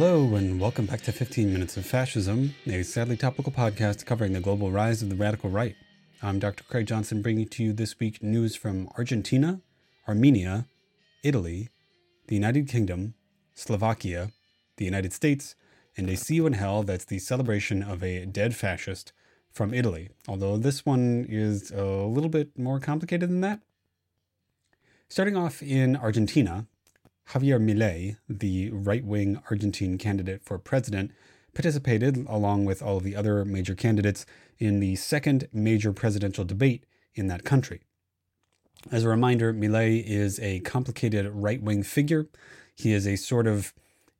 Hello, and welcome back to 15 Minutes of Fascism, a sadly topical podcast covering the global rise of the radical right. I'm Dr. Craig Johnson, bringing to you this week news from Argentina, Armenia, Italy, the United Kingdom, Slovakia, the United States, and a See You in Hell that's the celebration of a dead fascist from Italy, although this one is a little bit more complicated than that. Starting off in Argentina, Javier Milei, the right wing Argentine candidate for president, participated, along with all of the other major candidates, in the second major presidential debate in that country. As a reminder, Milei is a complicated right wing figure. He is a sort of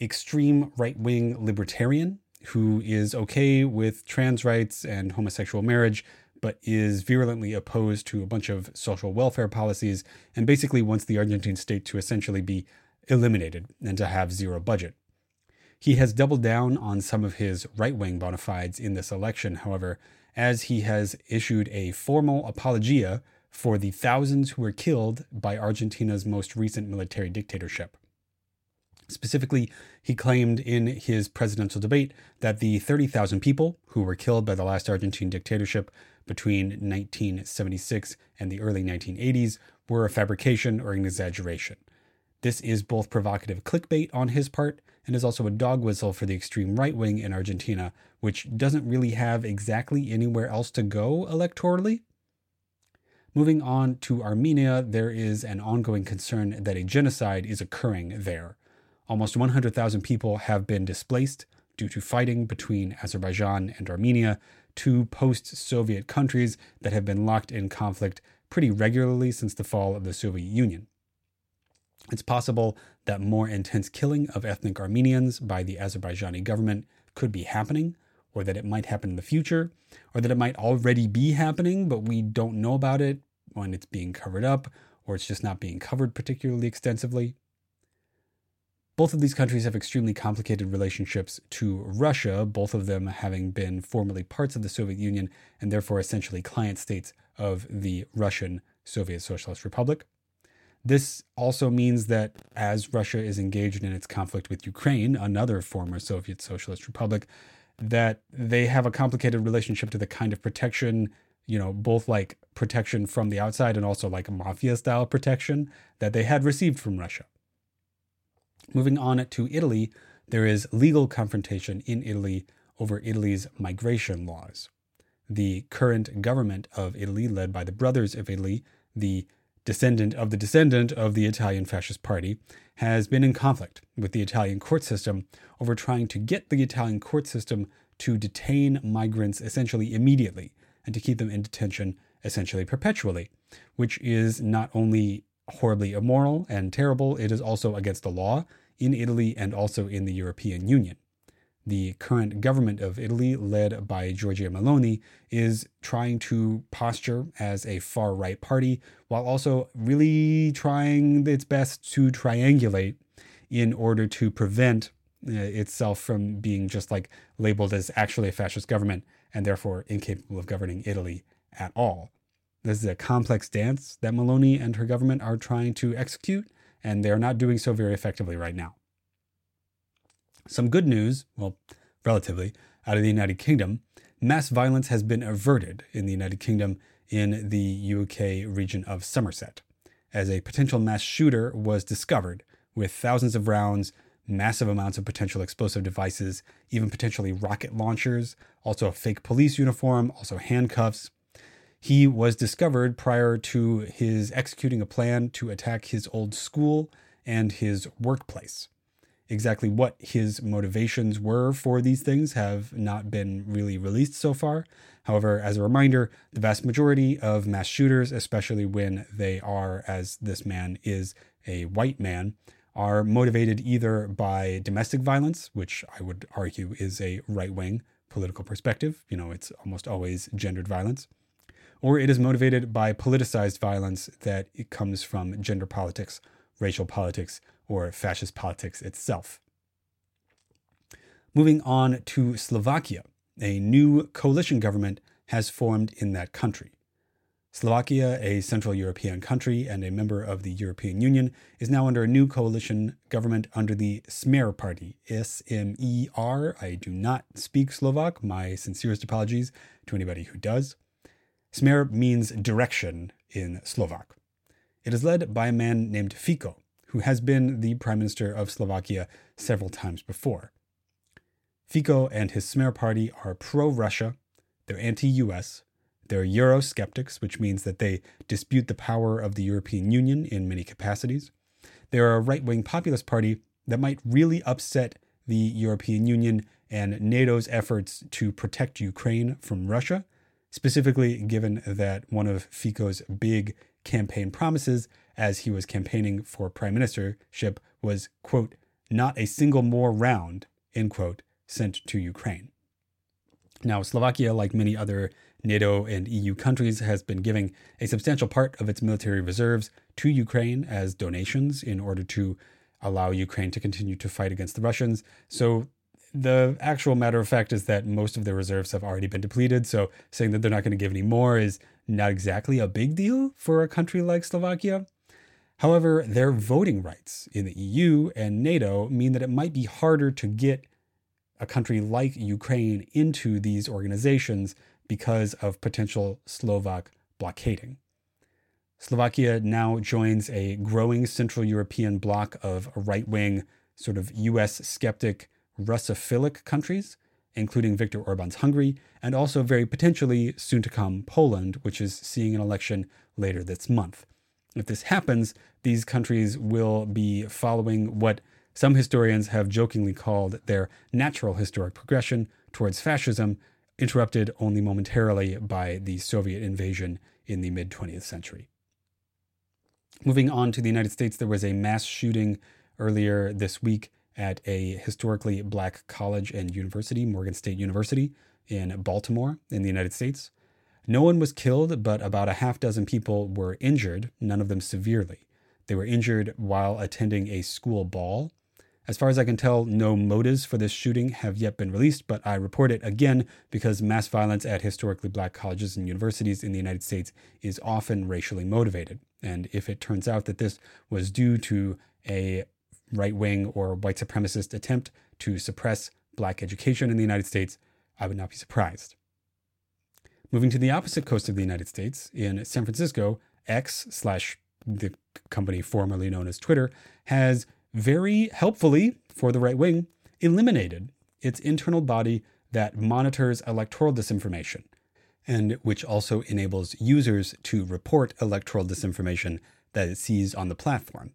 extreme right wing libertarian who is okay with trans rights and homosexual marriage, but is virulently opposed to a bunch of social welfare policies and basically wants the Argentine state to essentially be eliminated and to have zero budget. He has doubled down on some of his right wing bona fides in this election, however, as he has issued a formal apologia for the thousands who were killed by Argentina's most recent military dictatorship. Specifically, he claimed in his presidential debate that the 30,000 people who were killed by the last Argentine dictatorship between 1976 and the early 1980s were a fabrication or an exaggeration. This is both provocative clickbait on his part and is also a dog whistle for the extreme right wing in Argentina, which doesn't really have exactly anywhere else to go electorally. Moving on to Armenia, there is an ongoing concern that a genocide is occurring there. Almost 100,000 people have been displaced due to fighting between Azerbaijan and Armenia, two post Soviet countries that have been locked in conflict pretty regularly since the fall of the Soviet Union. It's possible that more intense killing of ethnic Armenians by the Azerbaijani government could be happening, or that it might happen in the future, or that it might already be happening, but we don't know about it when it's being covered up, or it's just not being covered particularly extensively. Both of these countries have extremely complicated relationships to Russia, both of them having been formerly parts of the Soviet Union and therefore essentially client states of the Russian Soviet Socialist Republic. This also means that as Russia is engaged in its conflict with Ukraine, another former Soviet Socialist Republic, that they have a complicated relationship to the kind of protection, you know, both like protection from the outside and also like mafia style protection that they had received from Russia. Moving on to Italy, there is legal confrontation in Italy over Italy's migration laws. The current government of Italy, led by the Brothers of Italy, the descendant of the descendant of the Italian Fascist Party, has been in conflict with the Italian court system over trying to get the Italian court system to detain migrants essentially immediately and to keep them in detention essentially perpetually, which is not only horribly immoral and terrible, it is also against the law in Italy and also in the European Union the current government of Italy, led by Giorgia Meloni, is trying to posture as a far right party while also really trying its best to triangulate in order to prevent uh, itself from being just like labeled as actually a fascist government and therefore incapable of governing Italy at all. This is a complex dance that Meloni and her government are trying to execute, and they are not doing so very effectively right now. Some good news, well, relatively, out of the United Kingdom mass violence has been averted in the United Kingdom in the UK region of Somerset, as a potential mass shooter was discovered with thousands of rounds, massive amounts of potential explosive devices, even potentially rocket launchers, also a fake police uniform, also handcuffs. He was discovered prior to his executing a plan to attack his old school and his workplace exactly what his motivations were for these things have not been really released so far. However, as a reminder, the vast majority of mass shooters, especially when they are, as this man is, a white man, are motivated either by domestic violence, which I would argue is a right wing political perspective. You know, it's almost always gendered violence. Or it is motivated by politicized violence that comes from gender politics, racial politics, or fascist politics itself. Moving on to Slovakia, a new coalition government has formed in that country. Slovakia, a Central European country and a member of the European Union, is now under a new coalition government under the Smer Party, S M E R. I do not speak Slovak. My sincerest apologies to anybody who does. Smer means direction in Slovak. It is led by a man named Fico, who has been the prime minister of Slovakia several times before. Fico and his Smer party are pro Russia, they're anti US, they're Eurosceptics, which means that they dispute the power of the European Union in many capacities. They're a right wing populist party that might really upset the European Union and NATO's efforts to protect Ukraine from Russia, specifically given that one of Fico's big campaign promises as he was campaigning for prime ministership was, quote, not a single more round, end quote, sent to Ukraine. Now, Slovakia, like many other NATO and EU countries, has been giving a substantial part of its military reserves to Ukraine as donations in order to allow Ukraine to continue to fight against the Russians. So, the actual matter of fact is that most of their reserves have already been depleted. So, saying that they're not going to give any more is not exactly a big deal for a country like Slovakia. However, their voting rights in the EU and NATO mean that it might be harder to get a country like Ukraine into these organizations because of potential Slovak blockading. Slovakia now joins a growing Central European bloc of right wing, sort of US skeptic, Russophilic countries, including Viktor Orban's Hungary, and also very potentially soon to come Poland, which is seeing an election later this month. If this happens, these countries will be following what some historians have jokingly called their natural historic progression towards fascism, interrupted only momentarily by the Soviet invasion in the mid 20th century. Moving on to the United States, there was a mass shooting earlier this week at a historically black college and university, Morgan State University in Baltimore in the United States. No one was killed, but about a half dozen people were injured, none of them severely. They were injured while attending a school ball as far as I can tell, no motives for this shooting have yet been released, but I report it again because mass violence at historically black colleges and universities in the United States is often racially motivated. And if it turns out that this was due to a right wing or white supremacist attempt to suppress black education in the United States, I would not be surprised. Moving to the opposite coast of the United States, in San Francisco, X slash the company formerly known as Twitter has very helpfully for the right wing, eliminated its internal body that monitors electoral disinformation and which also enables users to report electoral disinformation that it sees on the platform.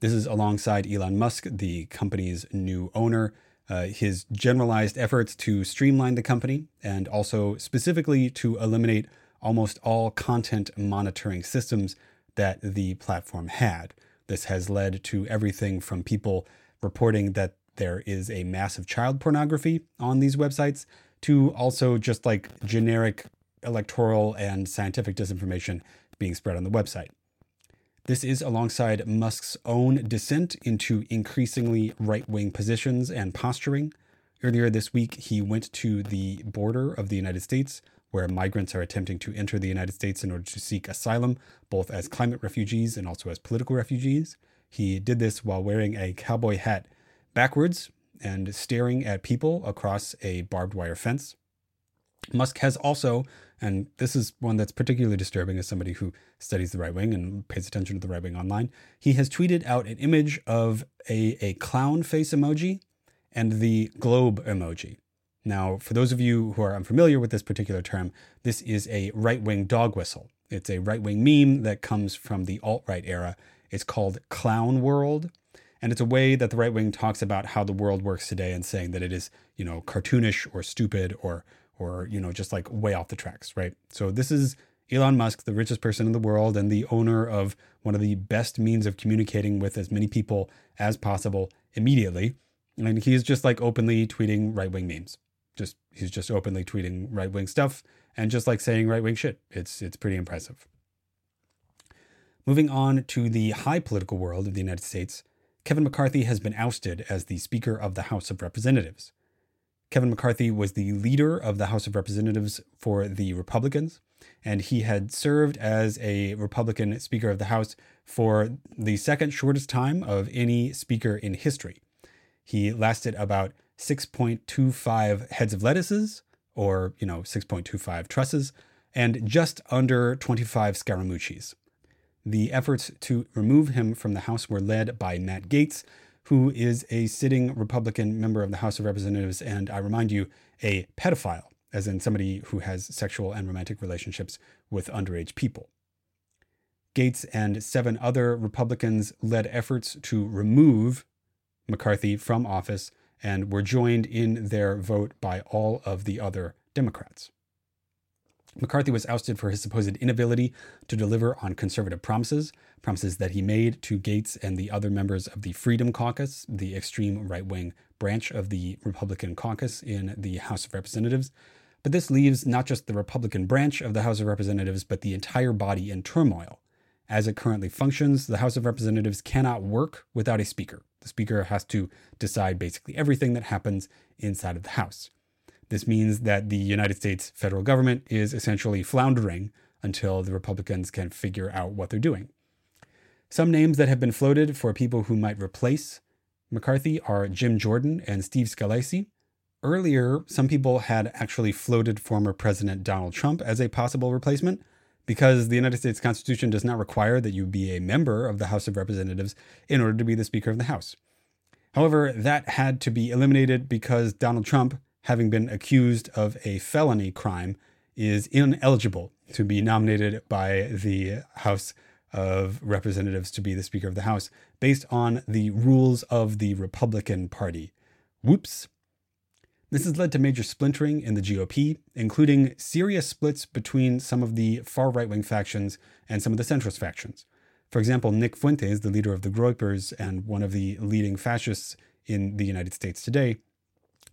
This is alongside Elon Musk, the company's new owner, uh, his generalized efforts to streamline the company and also specifically to eliminate almost all content monitoring systems that the platform had. This has led to everything from people reporting that there is a massive child pornography on these websites to also just like generic electoral and scientific disinformation being spread on the website. This is alongside Musk's own descent into increasingly right wing positions and posturing. Earlier this week, he went to the border of the United States where migrants are attempting to enter the United States in order to seek asylum, both as climate refugees and also as political refugees. He did this while wearing a cowboy hat backwards and staring at people across a barbed wire fence. Musk has also, and this is one that's particularly disturbing as somebody who studies the right wing and pays attention to the right wing online, he has tweeted out an image of a, a clown face emoji and the globe emoji. Now, for those of you who are unfamiliar with this particular term, this is a right wing dog whistle. It's a right wing meme that comes from the alt right era. It's called Clown World. And it's a way that the right wing talks about how the world works today and saying that it is, you know, cartoonish or stupid or, or, you know, just like way off the tracks, right? So this is Elon Musk, the richest person in the world and the owner of one of the best means of communicating with as many people as possible immediately. And he's just like openly tweeting right wing memes just he's just openly tweeting right wing stuff and just like saying right wing shit. It's it's pretty impressive. Moving on to the high political world of the United States, Kevin McCarthy has been ousted as the Speaker of the House of Representatives. Kevin McCarthy was the leader of the House of Representatives for the Republicans, and he had served as a Republican Speaker of the House for the second shortest time of any Speaker in history. He lasted about 6.25 heads of lettuces, or, you know, 6.25 trusses, and just under 25 Scaramucci's. The efforts to remove him from the House were led by Matt Gaetz, who is a sitting Republican member of the House of Representatives, and I remind you, a pedophile, as in somebody who has sexual and romantic relationships with underage people. Gaetz and seven other Republicans led efforts to remove McCarthy from office and were joined in their vote by all of the other Democrats. McCarthy was ousted for his supposed inability to deliver on conservative promises, promises that he made to Gaetz and the other members of the Freedom Caucus, the extreme right wing branch of the Republican caucus in the House of Representatives. But this leaves not just the Republican branch of the House of Representatives, but the entire body in turmoil. As it currently functions, the House of Representatives cannot work without a speaker. The speaker has to decide basically everything that happens inside of the House. This means that the United States federal government is essentially floundering until the Republicans can figure out what they're doing. Some names that have been floated for people who might replace McCarthy are Jim Jordan and Steve Scalise. Earlier, some people had actually floated former President Donald Trump as a possible replacement because the United States Constitution does not require that you be a member of the House of Representatives in order to be the Speaker of the House. However, that had to be eliminated because Donald Trump having been accused of a felony crime, is ineligible to be nominated by the House of Representatives to be the Speaker of the House based on the rules of the Republican Party. Whoops. This has led to major splintering in the GOP, including serious splits between some of the far right wing factions and some of the centrist factions. For example, Nick Fuentes, the leader of the Groypers and one of the leading fascists in the United States today,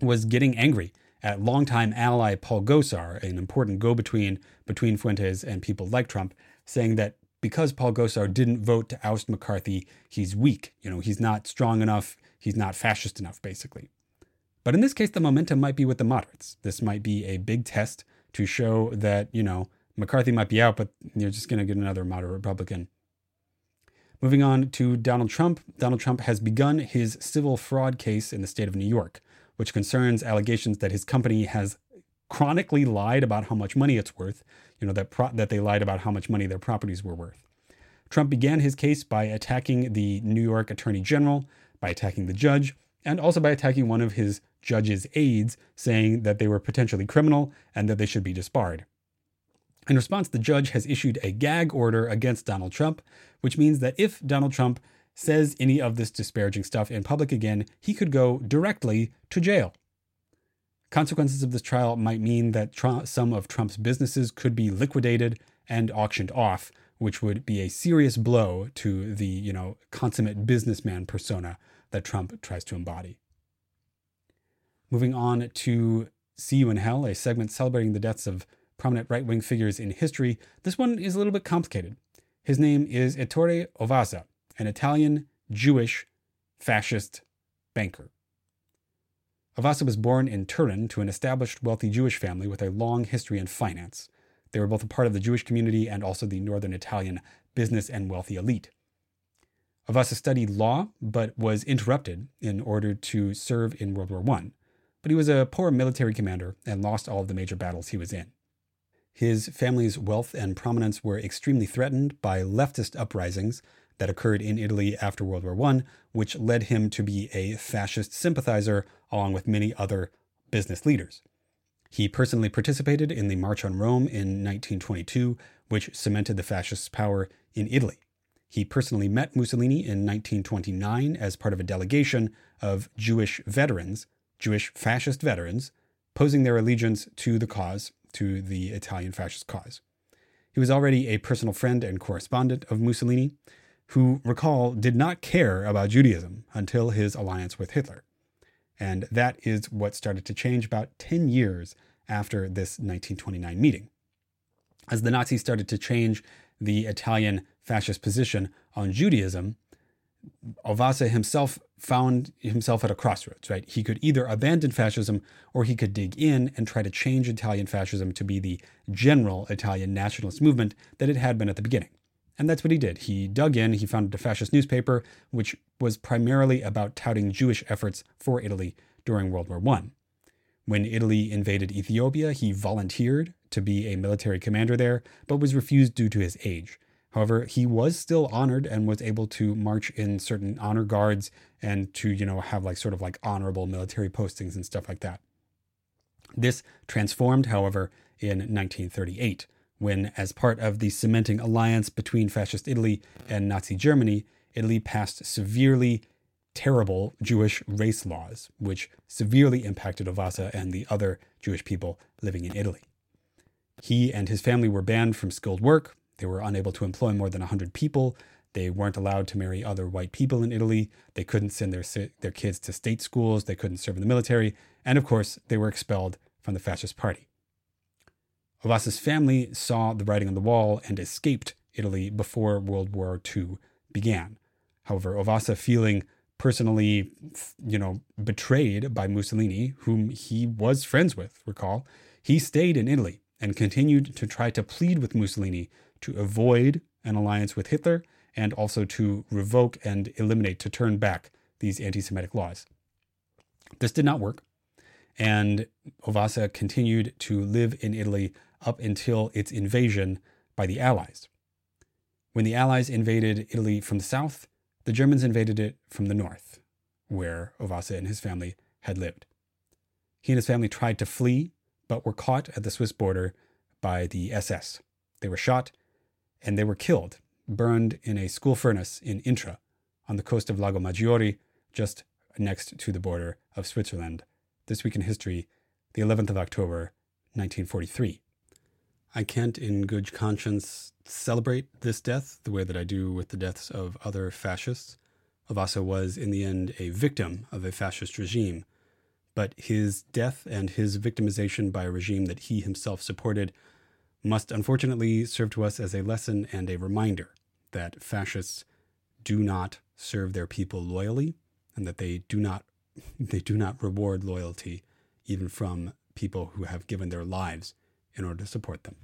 was getting angry at longtime ally Paul Gosar, an important go between between Fuentes and people like Trump, saying that because Paul Gosar didn't vote to oust McCarthy, he's weak. You know, he's not strong enough, he's not fascist enough, basically. But in this case, the momentum might be with the moderates. This might be a big test to show that, you know, McCarthy might be out, but you're just going to get another moderate Republican. Moving on to Donald Trump. Donald Trump has begun his civil fraud case in the state of New York which concerns allegations that his company has chronically lied about how much money it's worth, you know, that, pro- that they lied about how much money their properties were worth. Trump began his case by attacking the New York Attorney General, by attacking the judge, and also by attacking one of his judge's aides, saying that they were potentially criminal and that they should be disbarred. In response, the judge has issued a gag order against Donald Trump, which means that if Donald Trump says any of this disparaging stuff in public again, he could go directly to jail. Consequences of this trial might mean that some of Trump's businesses could be liquidated and auctioned off, which would be a serious blow to the, you know, consummate businessman persona that Trump tries to embody. Moving on to See You in Hell, a segment celebrating the deaths of prominent right wing figures in history. This one is a little bit complicated. His name is Ettore Ovazza an Italian Jewish fascist banker. Ovazza was born in Turin to an established wealthy Jewish family with a long history in finance. They were both a part of the Jewish community and also the northern Italian business and wealthy elite. Ovazza studied law, but was interrupted in order to serve in World War I. But he was a poor military commander and lost all of the major battles he was in. His family's wealth and prominence were extremely threatened by leftist uprisings that occurred in Italy after World War I, which led him to be a fascist sympathizer along with many other business leaders. He personally participated in the March on Rome in 1922, which cemented the fascists' power in Italy. He personally met Mussolini in 1929 as part of a delegation of Jewish veterans, Jewish fascist veterans, posing their allegiance to the cause, to the Italian fascist cause. He was already a personal friend and correspondent of Mussolini, who, recall, did not care about Judaism until his alliance with Hitler. And that is what started to change about 10 years after this 1929 meeting. As the Nazis started to change the Italian fascist position on Judaism, Ovazza himself found himself at a crossroads, right? He could either abandon fascism or he could dig in and try to change Italian fascism to be the general Italian nationalist movement that it had been at the beginning. And that's what he did. He dug in, he founded a fascist newspaper, which was primarily about touting Jewish efforts for Italy during World War I. When Italy invaded Ethiopia, he volunteered to be a military commander there, but was refused due to his age. However, he was still honored and was able to march in certain honor guards and to, you know, have like sort of like honorable military postings and stuff like that. This transformed, however, in 1938, when, as part of the cementing alliance between fascist Italy and Nazi Germany, Italy passed severely terrible Jewish race laws, which severely impacted Ovazza and the other Jewish people living in Italy. He and his family were banned from skilled work, they were unable to employ more than 100 people. They weren't allowed to marry other white people in Italy. They couldn't send their, their kids to state schools. They couldn't serve in the military. And of course, they were expelled from the fascist party. Ovazza's family saw the writing on the wall and escaped Italy before World War II began. However, Ovazza, feeling personally, you know, betrayed by Mussolini, whom he was friends with, recall, he stayed in Italy and continued to try to plead with Mussolini to avoid an alliance with Hitler and also to revoke and eliminate, to turn back these anti Semitic laws. This did not work, and Ovazza continued to live in Italy up until its invasion by the Allies. When the Allies invaded Italy from the south, the Germans invaded it from the north, where Ovazza and his family had lived. He and his family tried to flee, but were caught at the Swiss border by the SS. They were shot and they were killed, burned in a school furnace in Intra on the coast of Lago Maggiore, just next to the border of Switzerland. This week in history, the 11th of October, 1943. I can't, in good conscience, celebrate this death the way that I do with the deaths of other fascists. Ovazza was, in the end, a victim of a fascist regime, but his death and his victimization by a regime that he himself supported must unfortunately serve to us as a lesson and a reminder that fascists do not serve their people loyally and that they do not they do not reward loyalty even from people who have given their lives in order to support them.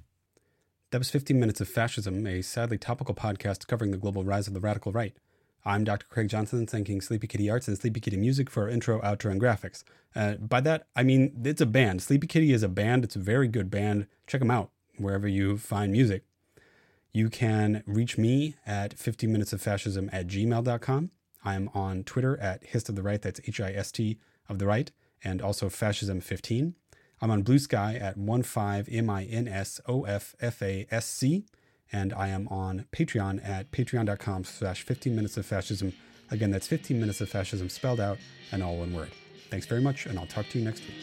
That was 15 Minutes of Fascism, a sadly topical podcast covering the global rise of the radical right. I'm Dr. Craig Johnson, thanking Sleepy Kitty Arts and Sleepy Kitty Music for intro, outro, and graphics. Uh, by that, I mean it's a band. Sleepy Kitty is a band. It's a very good band. Check them out wherever you find music. You can reach me at 15 minutes of fascism at gmail.com. I'm on Twitter at hist of the right, that's H I S T of the right, and also fascism15. I'm on Blue Sky at 15MINSOFFASC, and I am on Patreon at patreon.com slash 15 minutes of fascism. Again, that's 15 minutes of fascism spelled out and all one word. Thanks very much, and I'll talk to you next week.